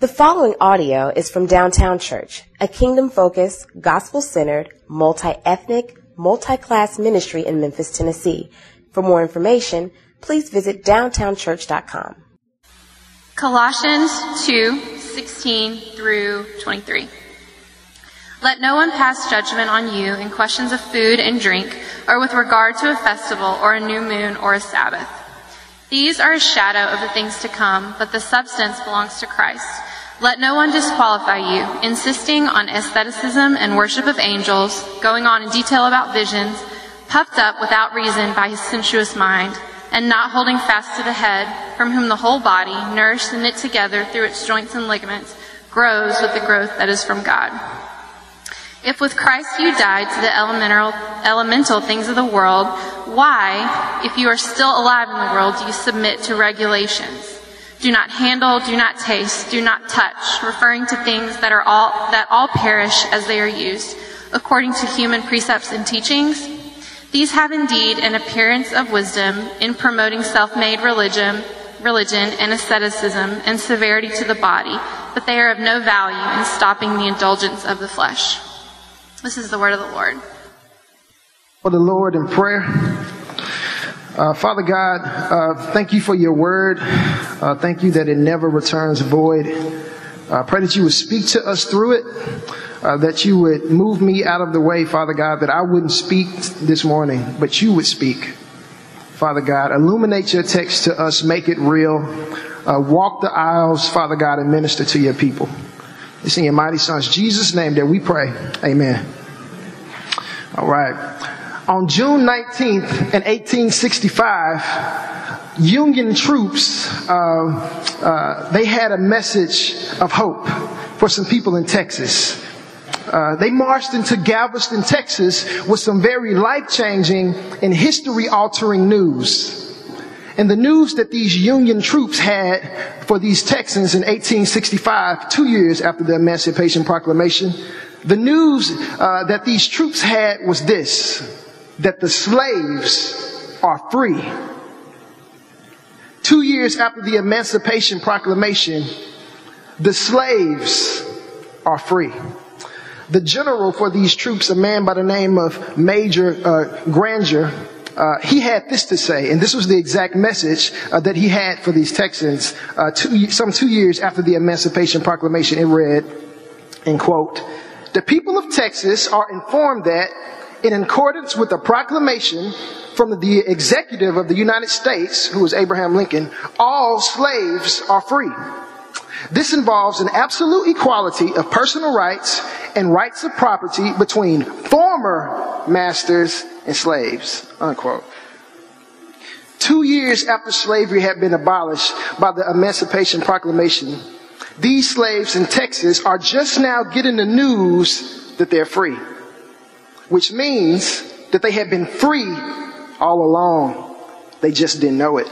The following audio is from Downtown Church, a kingdom focused, gospel centered, multi ethnic, multi class ministry in Memphis, Tennessee. For more information, please visit downtownchurch.com. Colossians 2 16 through 23. Let no one pass judgment on you in questions of food and drink, or with regard to a festival, or a new moon, or a Sabbath. These are a shadow of the things to come, but the substance belongs to Christ. Let no one disqualify you, insisting on asceticism and worship of angels, going on in detail about visions, puffed up without reason by his sensuous mind, and not holding fast to the head, from whom the whole body, nourished and knit together through its joints and ligaments, grows with the growth that is from God. If with Christ you died to the elemental, elemental things of the world, why, if you are still alive in the world, do you submit to regulations? Do not handle, do not taste, do not touch, referring to things that are all, that all perish as they are used, according to human precepts and teachings? These have indeed an appearance of wisdom in promoting self-made religion, religion and asceticism and severity to the body, but they are of no value in stopping the indulgence of the flesh. This is the word of the Lord. For the Lord in prayer. Uh, Father God, uh, thank you for your word. Uh, thank you that it never returns void. I pray that you would speak to us through it, uh, that you would move me out of the way, Father God, that I wouldn't speak this morning, but you would speak. Father God, illuminate your text to us, make it real. Uh, walk the aisles, Father God, and minister to your people. It's in your mighty son's Jesus' name that we pray. Amen. All right. On June 19th in 1865, Union troops, uh, uh, they had a message of hope for some people in Texas. Uh, they marched into Galveston, Texas with some very life-changing and history-altering news. And the news that these Union troops had for these Texans in 1865, two years after the Emancipation Proclamation, the news uh, that these troops had was this, that the slaves are free. Two years after the Emancipation Proclamation, the slaves are free. The general for these troops, a man by the name of Major uh, Granger, uh, he had this to say, and this was the exact message uh, that he had for these Texans uh, two, some two years after the Emancipation Proclamation. It read, in quote, the people of Texas are informed that in accordance with the proclamation from the executive of the United States, who was Abraham Lincoln, all slaves are free. This involves an absolute equality of personal rights and rights of property between former masters and slaves. Unquote. Two years after slavery had been abolished by the Emancipation Proclamation, these slaves in Texas are just now getting the news that they're free, which means that they had been free all along. They just didn't know it.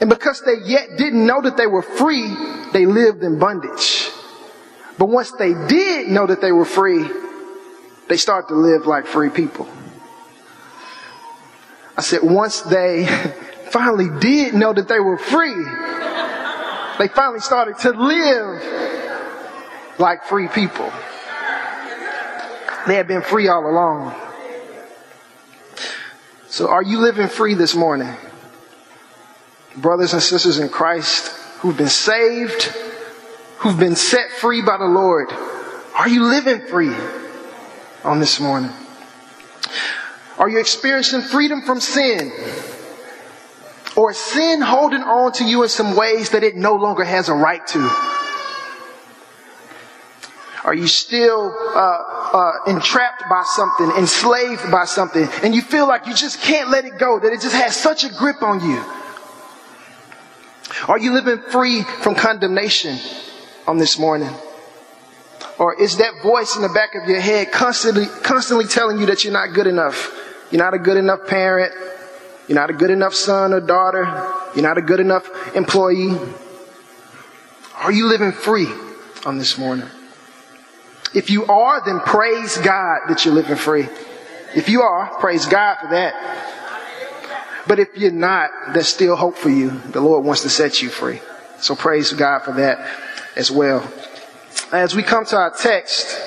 And because they yet didn't know that they were free, they lived in bondage. But once they did know that they were free, they start to live like free people. I said, once they finally did know that they were free, they finally started to live like free people. They had been free all along. So are you living free this morning? Brothers and sisters in Christ who've been saved, who've been set free by the Lord. Are you living free on this morning? Are you experiencing freedom from sin? Or sin holding on to you in some ways that it no longer has a right to? Are you still uh, uh, entrapped by something, enslaved by something, and you feel like you just can't let it go, that it just has such a grip on you? Are you living free from condemnation on this morning? Or is that voice in the back of your head constantly, constantly telling you that you're not good enough? You're not a good enough parent. You're not a good enough son or daughter. You're not a good enough employee. Are you living free on this morning? If you are, then praise God that you're living free. If you are, praise God for that. But if you're not, there's still hope for you. The Lord wants to set you free. So praise God for that. as well. As we come to our text,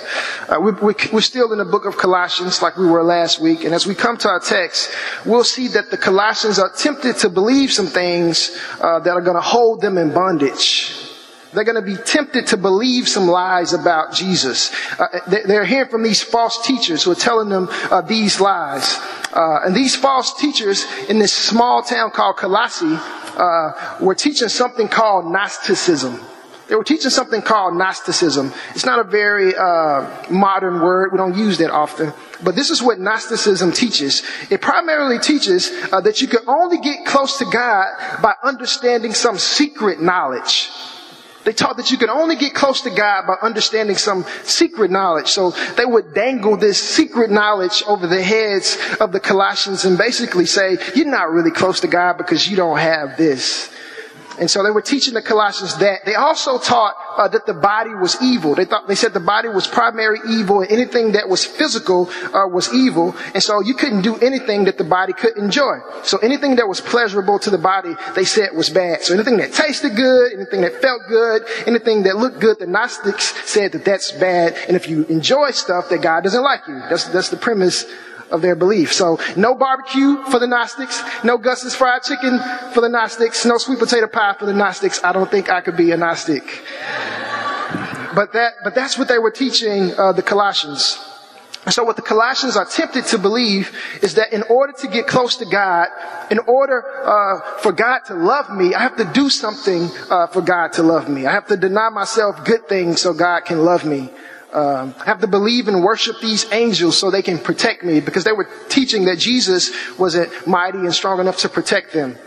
uh, we, we're still in the book of Colossians like we were last week. And as we come to our text, we'll see that the Colossians are tempted to believe some things uh, that are going to hold them in bondage. They're going to be tempted to believe some lies about Jesus. Uh, they're hearing from these false teachers who are telling them uh, these lies. Uh, and these false teachers in this small town called Colossae uh, were teaching something called Gnosticism. They were teaching something called Gnosticism. It's not a very uh, modern word. We don't use that often. But this is what Gnosticism teaches. It primarily teaches uh, that you can only get close to God by understanding some secret knowledge. They taught that you could only get close to God by understanding some secret knowledge. So they would dangle this secret knowledge over the heads of the Colossians and basically say, you're not really close to God because you don't have this. And so they were teaching the Colossians that. They also taught uh, that the body was evil. They thought they said the body was primary evil, and anything that was physical uh, was evil. And so you couldn't do anything that the body could enjoy. So anything that was pleasurable to the body, they said was bad. So anything that tasted good, anything that felt good, anything that looked good, the Gnostics said that that's bad. And if you enjoy stuff, that God doesn't like you. That's that's the premise of their belief. So no barbecue for the Gnostics, no Gus's fried chicken for the Gnostics, no sweet potato pie for the Gnostics. I don't think I could be a Gnostic. But that, but that's what they were teaching uh, the Colossians. So what the Colossians are tempted to believe is that in order to get close to God, in order uh, for God to love me, I have to do something uh, for God to love me. I have to deny myself good things so God can love me um, have to believe and worship these angels so they can protect me because they were teaching that Jesus wasn't mighty and strong enough to protect them.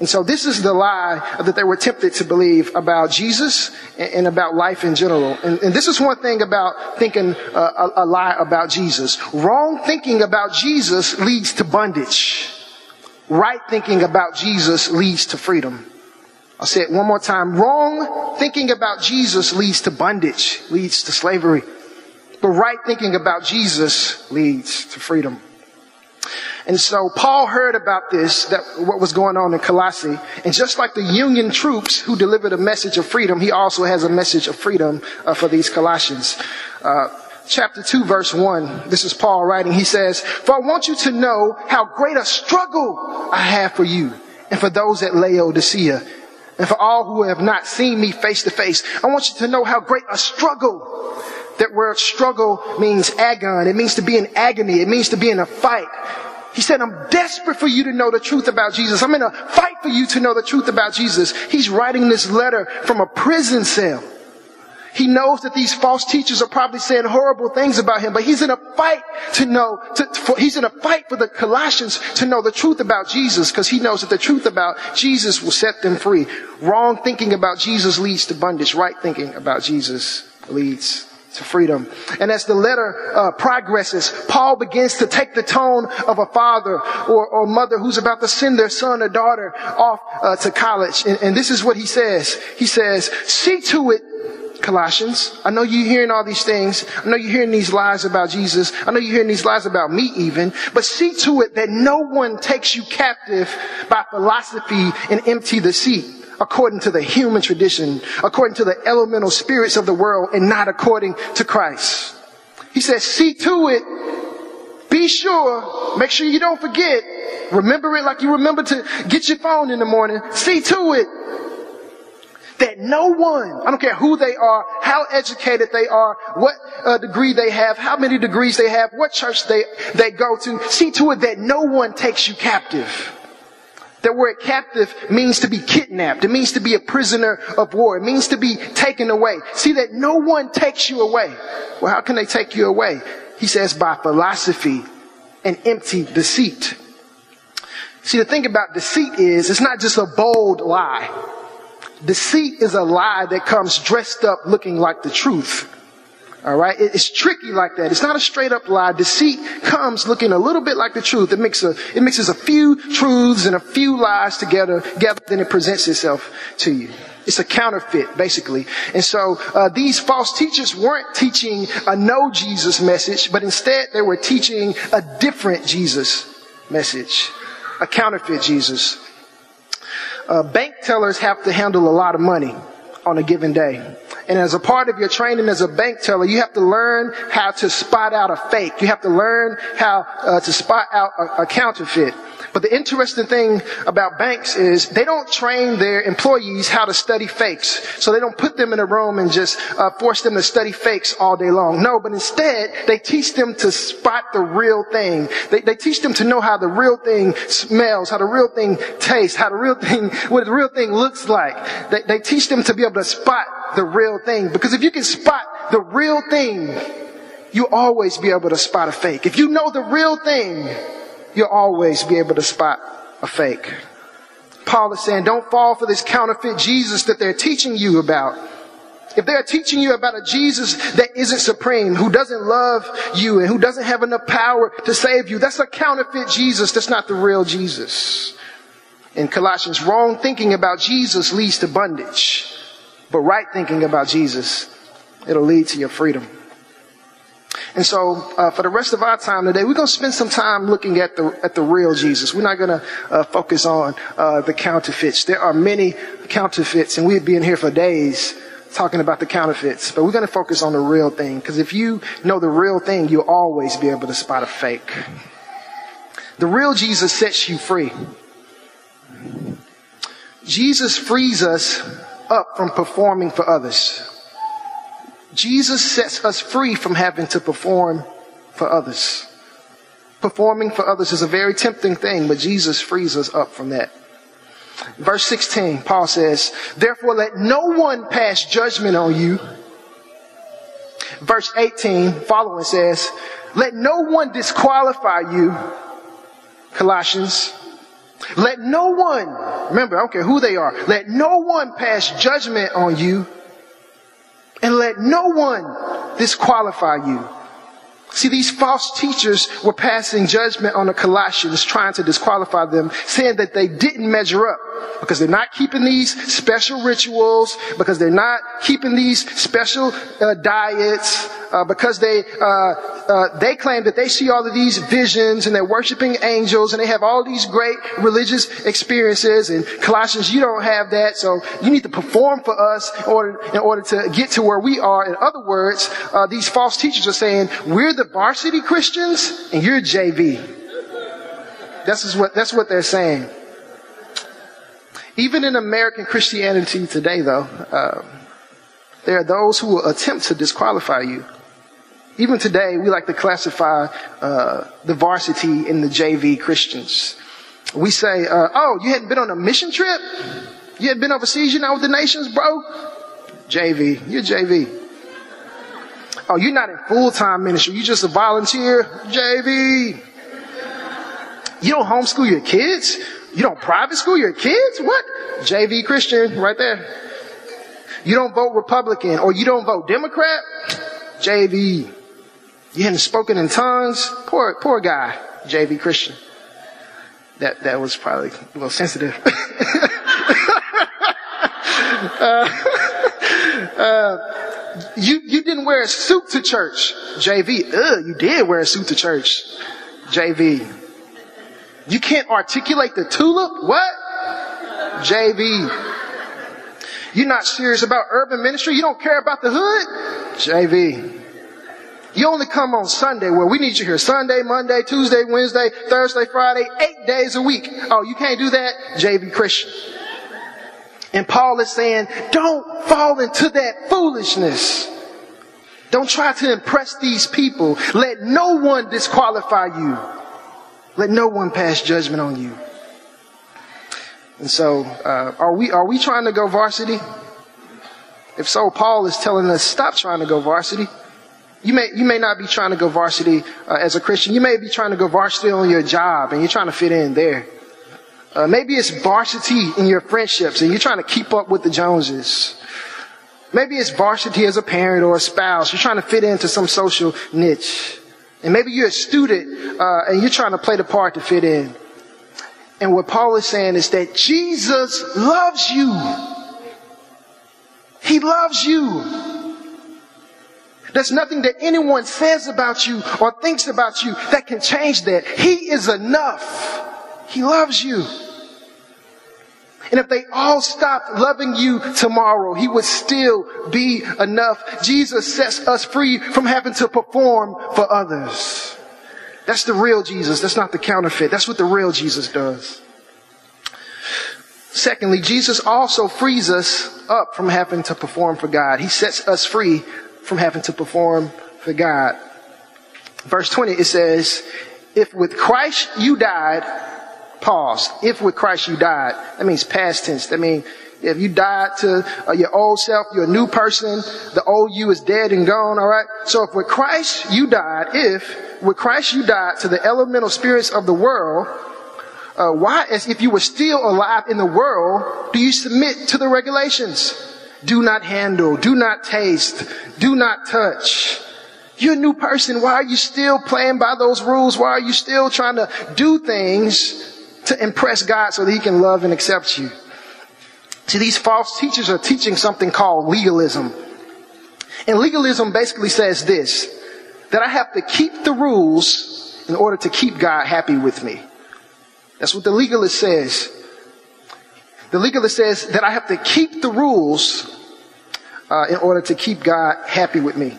And so this is the lie that they were tempted to believe about Jesus and about life in general. And, and this is one thing about thinking uh, a, a lie about Jesus. Wrong thinking about Jesus leads to bondage. Right thinking about Jesus leads to freedom. I'll say it one more time. Wrong thinking about Jesus leads to bondage, leads to slavery. But right thinking about Jesus leads to freedom. And so Paul heard about this, that what was going on in Colossae. And just like the Union troops who delivered a message of freedom, he also has a message of freedom uh, for these Colossians. Uh, chapter 2 verse 1, this is Paul writing. He says, For I want you to know how great a struggle I have for you and for those at Laodicea and for all who have not seen me face to face, I want you to know how great a struggle. That word struggle means agon. It means to be in agony. It means to be in a fight. He said, I'm desperate for you to know the truth about Jesus. I'm in a fight for you to know the truth about Jesus. He's writing this letter from a prison cell. He knows that these false teachers are probably saying horrible things about him, but he's in a fight to know, to, for, he's in a fight for the Colossians to know the truth about Jesus because he knows that the truth about Jesus will set them free. Wrong thinking about Jesus leads to bondage. Right thinking about Jesus leads to freedom. And as the letter uh, progresses, Paul begins to take the tone of a father or, or mother who's about to send their son or daughter off uh, to college. And, and this is what he says. He says, see to it Colossians. I know you're hearing all these things. I know you're hearing these lies about Jesus. I know you're hearing these lies about me even. But see to it that no one takes you captive by philosophy and empty deceit according to the human tradition, according to the elemental spirits of the world and not according to Christ. He says, see to it. Be sure. Make sure you don't forget. Remember it like you remember to get your phone in the morning. See to it that no one, I don't care who they are, how educated they are, what uh, degree they have, how many degrees they have, what church they, they go to, see to it that no one takes you captive. That word captive means to be kidnapped. It means to be a prisoner of war. It means to be taken away. See that no one takes you away. Well, how can they take you away? He says by philosophy and empty deceit. See, the thing about deceit is it's not just a bold lie. Deceit is a lie that comes dressed up looking like the truth. All right. It's tricky like that. It's not a straight up lie. Deceit comes looking a little bit like the truth. It mixes a, it mixes a few truths and a few lies together, together, then it presents itself to you. It's a counterfeit, basically. And so uh, these false teachers weren't teaching a no Jesus message, but instead they were teaching a different Jesus message, a counterfeit Jesus uh, bank tellers have to handle a lot of money on a given day. And as a part of your training as a bank teller, you have to learn how to spot out a fake. You have to learn how uh, to spot out a, a counterfeit. But the interesting thing about banks is they don't train their employees how to study fakes. So they don't put them in a room and just uh, force them to study fakes all day long. No, but instead they teach them to spot the real thing. They, they teach them to know how the real thing smells, how the real thing tastes, how the real thing, what the real thing looks like. They, they teach them to be able to spot the real thing. Because if you can spot the real thing, you'll always be able to spot a fake. If you know the real thing, you'll always be able to spot a fake. Paul is saying, don't fall for this counterfeit Jesus that they're teaching you about. If they're teaching you about a Jesus that isn't supreme, who doesn't love you and who doesn't have enough power to save you, that's a counterfeit Jesus. That's not the real Jesus. In Colossians, wrong thinking about Jesus leads to bondage, but right thinking about Jesus, it'll lead to your freedom. And so, uh, for the rest of our time today, we're going to spend some time looking at the at the real Jesus. We're not going to uh, focus on uh, the counterfeits. There are many counterfeits, and we'd be in here for days talking about the counterfeits. But we're going to focus on the real thing, because if you know the real thing, you'll always be able to spot a fake. The real Jesus sets you free. Jesus frees us up from performing for others. Jesus sets us free from having to perform for others. Performing for others is a very tempting thing, but Jesus frees us up from that. Verse 16, Paul says, Therefore let no one pass judgment on you. Verse 18, following says, Let no one disqualify you. Colossians. Let no one, remember, I don't care who they are, let no one pass judgment on you let no one disqualify you. See, these false teachers were passing judgment on the Colossians, trying to disqualify them, saying that they didn't measure up because they're not keeping these special rituals, because they're not keeping these special uh, diets, uh, because they uh, uh, they claim that they see all of these visions and they're worshiping angels and they have all these great religious experiences. And Colossians, you don't have that, so you need to perform for us in order in order to get to where we are. In other words, uh, these false teachers are saying we're the varsity Christians and you're JV. That's what that's what they're saying. Even in American Christianity today, though, uh, there are those who will attempt to disqualify you. Even today, we like to classify uh, the varsity in the JV Christians. We say, uh, "Oh, you hadn't been on a mission trip? You hadn't been overseas? You're not with the nations, bro." JV, you're JV. Oh, you're not in full time ministry. You're just a volunteer, JV. You don't homeschool your kids. You don't private school your kids. What? JV Christian, right there. You don't vote Republican or you don't vote Democrat. JV. You hadn't spoken in tongues? Poor, poor guy, JV Christian. That, that was probably a little sensitive. uh, uh, you, you didn't wear a suit to church, JV. Ugh, you did wear a suit to church, JV. You can't articulate the tulip? What? JV. You're not serious about urban ministry? You don't care about the hood? JV. You only come on Sunday where we need you here Sunday, Monday, Tuesday, Wednesday, Thursday, Friday, eight days a week. Oh, you can't do that? JV Christian. And Paul is saying, don't fall into that foolishness. Don't try to impress these people. Let no one disqualify you. Let no one pass judgment on you. And so, uh, are we are we trying to go varsity? If so, Paul is telling us stop trying to go varsity. You may, you may not be trying to go varsity uh, as a Christian. You may be trying to go varsity on your job and you're trying to fit in there. Uh, maybe it's varsity in your friendships and you're trying to keep up with the Joneses. Maybe it's varsity as a parent or a spouse. You're trying to fit into some social niche. And maybe you're a student uh, and you're trying to play the part to fit in. And what Paul is saying is that Jesus loves you. He loves you. There's nothing that anyone says about you or thinks about you that can change that. He is enough. He loves you. And if they all stopped loving you tomorrow, he would still be enough. Jesus sets us free from having to perform for others. That's the real Jesus. That's not the counterfeit. That's what the real Jesus does. Secondly, Jesus also frees us up from having to perform for God. He sets us free from having to perform for God. Verse 20, it says, if with Christ you died, pause. If with Christ you died, that means past tense. That means if you died to uh, your old self, you're a new person. The old you is dead and gone. All right. So if with Christ you died, if with Christ you died to the elemental spirits of the world, uh, why, as if you were still alive in the world, do you submit to the regulations? Do not handle, do not taste, do not touch. You're a new person. Why are you still playing by those rules? Why are you still trying to do things to impress God so that He can love and accept you? See, these false teachers are teaching something called legalism. And legalism basically says this, that I have to keep the rules in order to keep God happy with me. That's what the legalist says. The legalist says that I have to keep the rules uh, in order to keep God happy with me.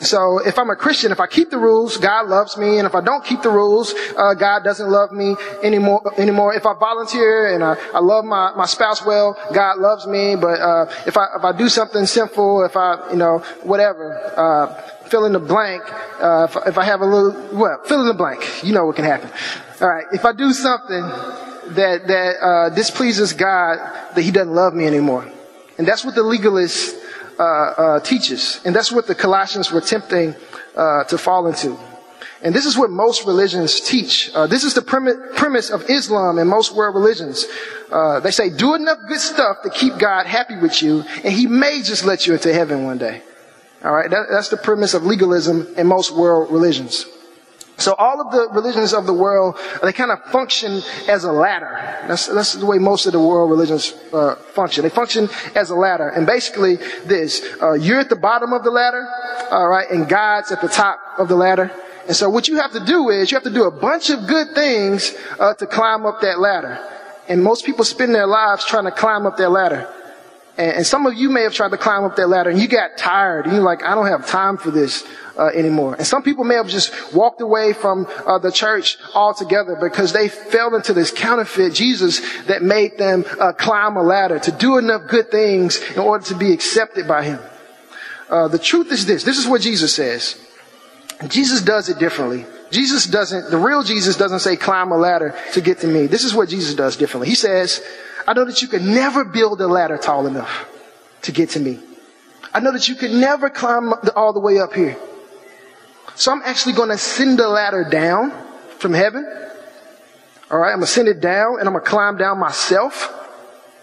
So if I'm a Christian, if I keep the rules, God loves me, and if I don't keep the rules, uh, God doesn't love me anymore. Anymore. If I volunteer and I, I love my, my spouse well, God loves me. But uh, if I if I do something sinful, if I you know whatever, uh, fill in the blank. Uh, if, if I have a little well, fill in the blank. You know what can happen. All right. If I do something that that uh, displeases God, that He doesn't love me anymore, and that's what the legalist uh, teaches. And that's what the Colossians were tempting uh, to fall into. And this is what most religions teach. Uh, this is the premise of Islam and most world religions. Uh, they say, do enough good stuff to keep God happy with you, and He may just let you into heaven one day. All right, that, that's the premise of legalism in most world religions. So all of the religions of the world, they kind of function as a ladder. That's, that's the way most of the world religions uh, function. They function as a ladder. And basically this, uh, you're at the bottom of the ladder, all right, and God's at the top of the ladder. And so what you have to do is you have to do a bunch of good things uh, to climb up that ladder. And most people spend their lives trying to climb up that ladder. And, and some of you may have tried to climb up that ladder and you got tired and you're like, I don't have time for this uh, anymore. And some people may have just walked away from uh, the church altogether because they fell into this counterfeit Jesus that made them uh, climb a ladder to do enough good things in order to be accepted by Him. Uh, the truth is this. This is what Jesus says. Jesus does it differently. Jesus doesn't, the real Jesus doesn't say climb a ladder to get to me. This is what Jesus does differently. He says, I know that you could never build a ladder tall enough to get to me. I know that you could never climb all the way up here. So I'm actually going to send the ladder down from heaven. All right. I'm going to send it down and I'm going to climb down myself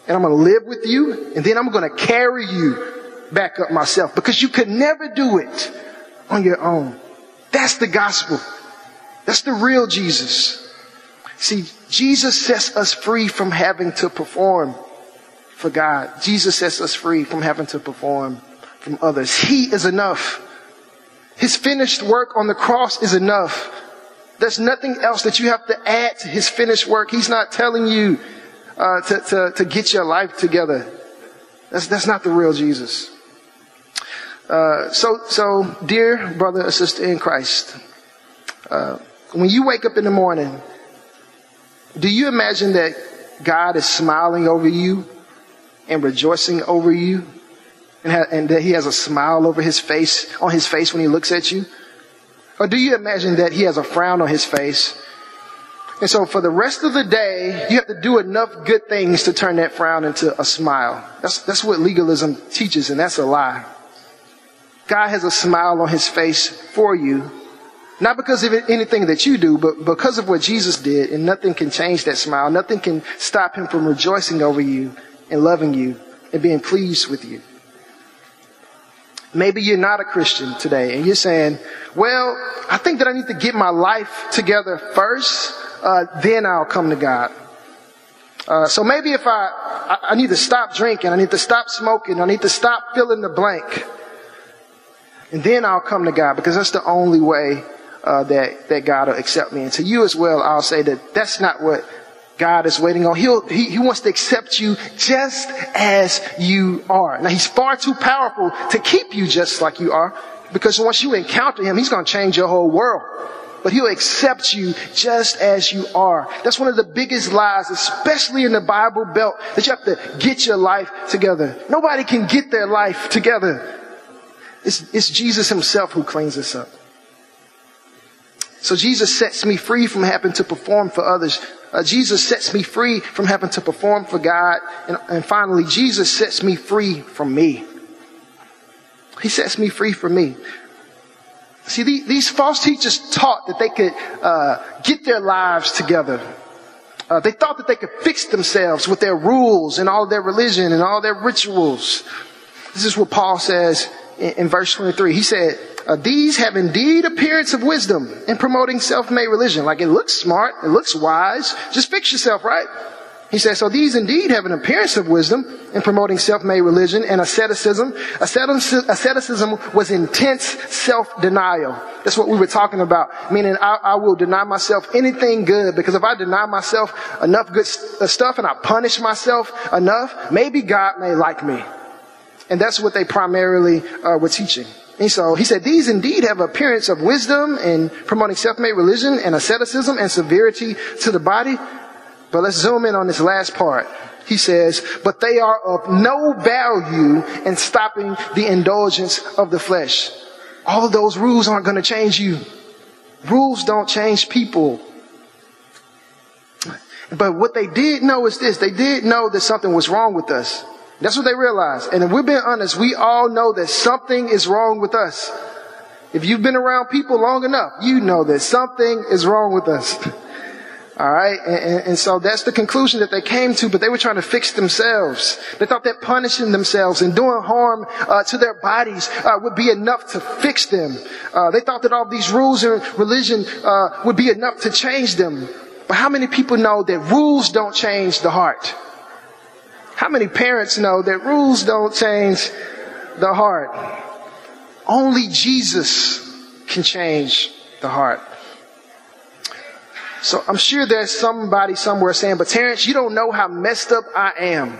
and I'm going to live with you and then I'm going to carry you back up myself because you could never do it on your own. That's the gospel. That's the real Jesus. See, Jesus sets us free from having to perform for God. Jesus sets us free from having to perform from others. He is enough. His finished work on the cross is enough. There's nothing else that you have to add to his finished work. He's not telling you uh, to, to, to get your life together. That's, that's not the real Jesus. Uh, so, so, dear brother or sister in Christ, uh, when you wake up in the morning, do you imagine that God is smiling over you and rejoicing over you? And, ha- and that he has a smile over his face, on his face when he looks at you? Or do you imagine that he has a frown on his face? And so for the rest of the day, you have to do enough good things to turn that frown into a smile. That's, that's what legalism teaches, and that's a lie. God has a smile on his face for you not because of anything that you do, but because of what Jesus did, and nothing can change that smile. Nothing can stop him from rejoicing over you and loving you and being pleased with you. Maybe you're not a Christian today and you're saying, well, I think that I need to get my life together first, uh, then I'll come to God. Uh, so maybe if I, I, I need to stop drinking, I need to stop smoking, I need to stop filling the blank, and then I'll come to God because that's the only way uh, that that God will accept me. And to you as well, I'll say that that's not what God is waiting on. He'll, he, he wants to accept you just as you are. Now he's far too powerful to keep you just like you are because once you encounter him, he's going to change your whole world. But he'll accept you just as you are. That's one of the biggest lies, especially in the Bible belt, that you have to get your life together. Nobody can get their life together. It's, it's Jesus himself who cleans us up. So Jesus sets me free from having to perform for others. Uh, Jesus sets me free from having to perform for God. And, and finally, Jesus sets me free from me. He sets me free from me. See, these false teachers taught that they could uh, get their lives together. Uh, they thought that they could fix themselves with their rules and all their religion and all their rituals. This is what Paul says in, in verse 23. He said, uh, these have indeed appearance of wisdom in promoting self-made religion. Like it looks smart, it looks wise. Just fix yourself, right? He says, so these indeed have an appearance of wisdom in promoting self-made religion and asceticism. Asceticism was intense self-denial. That's what we were talking about. Meaning I, I, will deny myself anything good because if I deny myself enough good uh, stuff and I punish myself enough, maybe God may like me. And that's what they primarily uh, were teaching. And so he said, these indeed have appearance of wisdom and promoting self-made religion and asceticism and severity to the body. But let's zoom in on this last part. He says, but they are of no value in stopping the indulgence of the flesh. All of those rules aren't going to change you. Rules don't change people. But what they did know is this. They did know that something was wrong with us. That's what they realized. And if we're being honest, we all know that something is wrong with us. If you've been around people long enough, you know that something is wrong with us. All right. And, and, so that's the conclusion that they came to, but they were trying to fix themselves. They thought that punishing themselves and doing harm uh, to their bodies uh, would be enough to fix them. Uh, they thought that all these rules and religion uh, would be enough to change them. But how many people know that rules don't change the heart? How many parents know that rules don't change the heart? Only Jesus can change the heart. So I'm sure there's somebody somewhere saying, but Terrence, you don't know how messed up I am.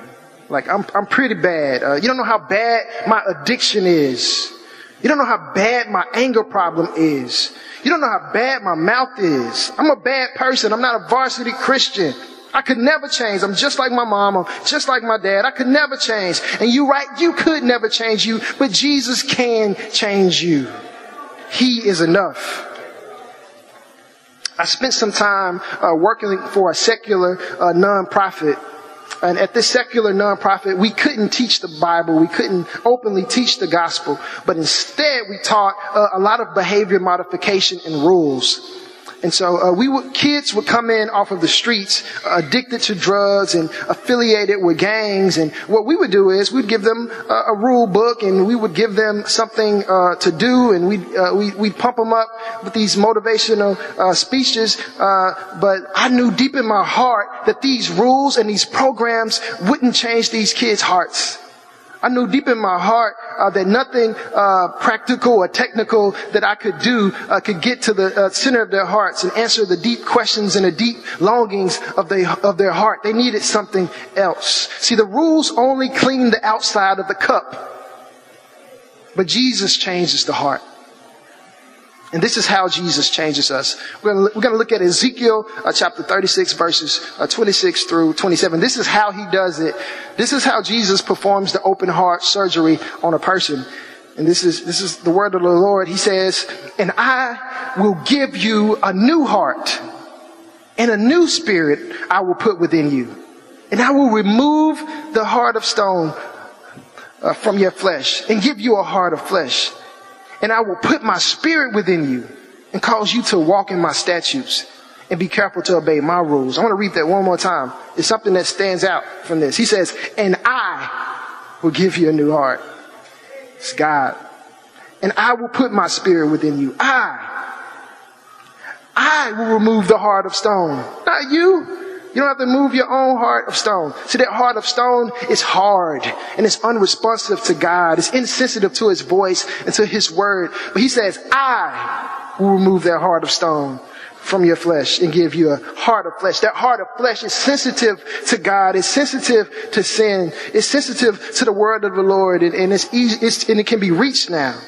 Like I'm, I'm pretty bad. Uh, you don't know how bad my addiction is. You don't know how bad my anger problem is. You don't know how bad my mouth is. I'm a bad person. I'm not a varsity Christian. I could never change. I'm just like my mama, just like my dad. I could never change. And you right, you could never change you, but Jesus can change you. He is enough. I spent some time uh, working for a secular uh, nonprofit. And at this secular nonprofit, we couldn't teach the Bible. We couldn't openly teach the gospel. But instead, we taught uh, a lot of behavior modification and rules. And so uh, we would, kids would come in off of the streets uh, addicted to drugs and affiliated with gangs. And what we would do is we'd give them a, a rule book and we would give them something uh, to do and we'd, uh, we, we'd pump them up with these motivational uh, speeches. Uh, but I knew deep in my heart that these rules and these programs wouldn't change these kids' hearts. I knew deep in my heart uh, that nothing uh, practical or technical that I could do uh, could get to the uh, center of their hearts and answer the deep questions and the deep longings of, they, of their heart. They needed something else. See, the rules only clean the outside of the cup, but Jesus changes the heart. And this is how Jesus changes us. We're going to, look at Ezekiel uh, chapter 36 verses uh, 26 through 27. This is how he does it. This is how Jesus performs the open heart surgery on a person. And this is, this is the word of the Lord. He says, and I will give you a new heart and a new spirit I will put within you. And I will remove the heart of stone uh, from your flesh and give you a heart of flesh and I will put my spirit within you and cause you to walk in my statutes and be careful to obey my rules. I want to read that one more time. It's something that stands out from this. He says, and I will give you a new heart. It's God. And I will put my spirit within you. I, I will remove the heart of stone. Not you. You don't have to move your own heart of stone. See, that heart of stone is hard and it's unresponsive to God. It's insensitive to his voice and to his word. But he says, I will remove that heart of stone from your flesh and give you a heart of flesh. That heart of flesh is sensitive to God. It's sensitive to sin. It's sensitive to the word of the Lord and, and it's easy, it's, and it can be reached now.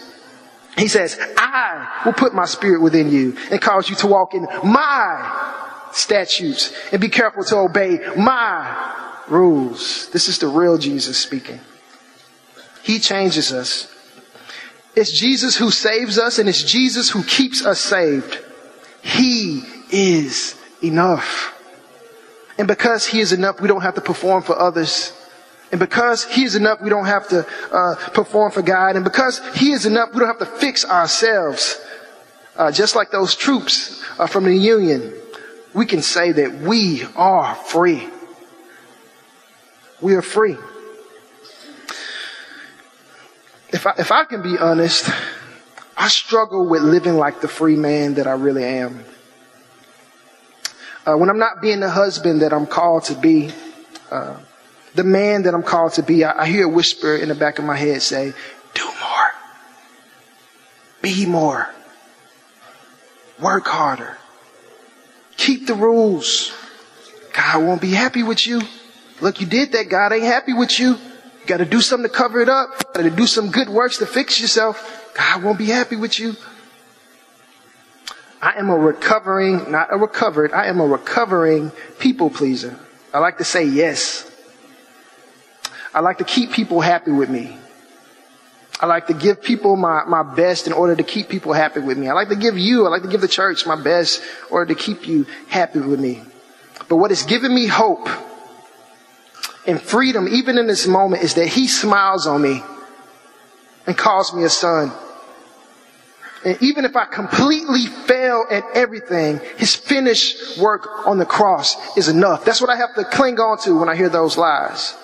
He says, I will put my spirit within you and cause you to walk in my statutes and be careful to obey my rules. This is the real Jesus speaking. He changes us. It's Jesus who saves us and it's Jesus who keeps us saved. He is enough. And because He is enough, we don't have to perform for others. And because He is enough, we don't have to uh, perform for God. And because He is enough, we don't have to fix ourselves. Uh, just like those troops uh, from the Union, we can say that we are free. We are free. If I, if I can be honest, I struggle with living like the free man that I really am. Uh, when I'm not being the husband that I'm called to be, uh, the man that I'm called to be, I, I hear a whisper in the back of my head say, do more. Be more. Work harder. Keep the rules. God won't be happy with you. Look, you did that. God ain't happy with you. You got to do something to cover it up. Got to do some good works to fix yourself. God won't be happy with you. I am a recovering, not a recovered, I am a recovering people pleaser. I like to say yes. I like to keep people happy with me. I like to give people my, my best in order to keep people happy with me. I like to give you, I like to give the church my best in order to keep you happy with me. But what has given me hope and freedom, even in this moment, is that He smiles on me and calls me a son. And even if I completely fail at everything, His finished work on the cross is enough. That's what I have to cling on to when I hear those lies.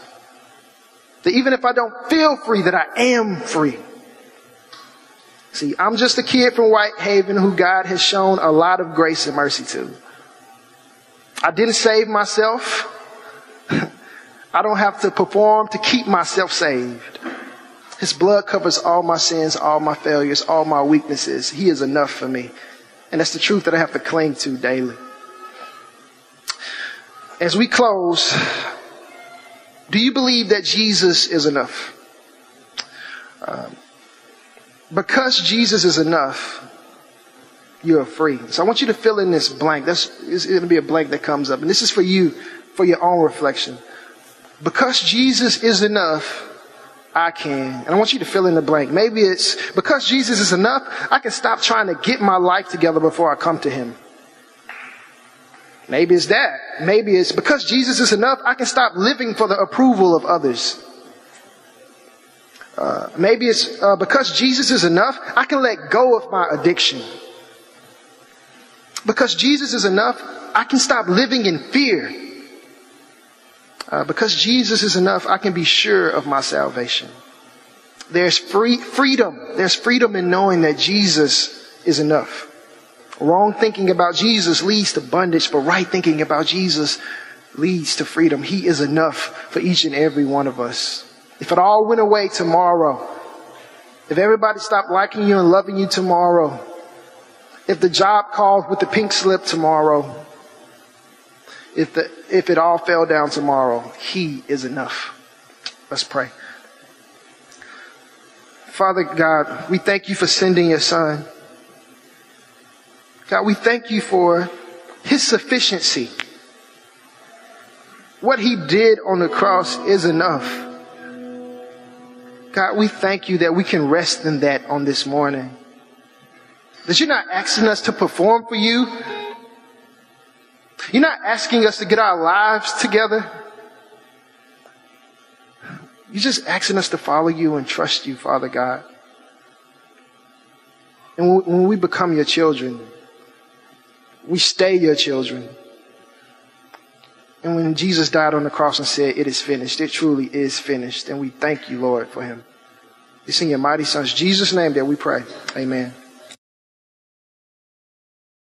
That even if I don't feel free, that I am free. See, I'm just a kid from Whitehaven who God has shown a lot of grace and mercy to. I didn't save myself. I don't have to perform to keep myself saved. His blood covers all my sins, all my failures, all my weaknesses. He is enough for me. And that's the truth that I have to cling to daily. As we close, do you believe that Jesus is enough? Um, because Jesus is enough, you're free. So I want you to fill in this blank. That's it's going to be a blank that comes up, and this is for you, for your own reflection. Because Jesus is enough, I can. And I want you to fill in the blank. Maybe it's because Jesus is enough, I can stop trying to get my life together before I come to Him. Maybe it's that. Maybe it's because Jesus is enough, I can stop living for the approval of others. Uh, maybe it's uh, because Jesus is enough, I can let go of my addiction. Because Jesus is enough, I can stop living in fear. Uh, because Jesus is enough, I can be sure of my salvation. There's free, freedom. There's freedom in knowing that Jesus is enough. Wrong thinking about Jesus leads to bondage, but right thinking about Jesus leads to freedom. He is enough for each and every one of us. If it all went away tomorrow, if everybody stopped liking you and loving you tomorrow, if the job called with the pink slip tomorrow, if the, if it all fell down tomorrow, He is enough. Let's pray. Father God, we thank you for sending your son. God, we thank you for his sufficiency. What he did on the cross is enough. God, we thank you that we can rest in that on this morning. That you're not asking us to perform for you. You're not asking us to get our lives together. You're just asking us to follow you and trust you, Father God. And when we become your children, we stay your children. And when Jesus died on the cross and said, It is finished, it truly is finished. And we thank you, Lord, for him. It's in your mighty Son's Jesus' name that we pray. Amen.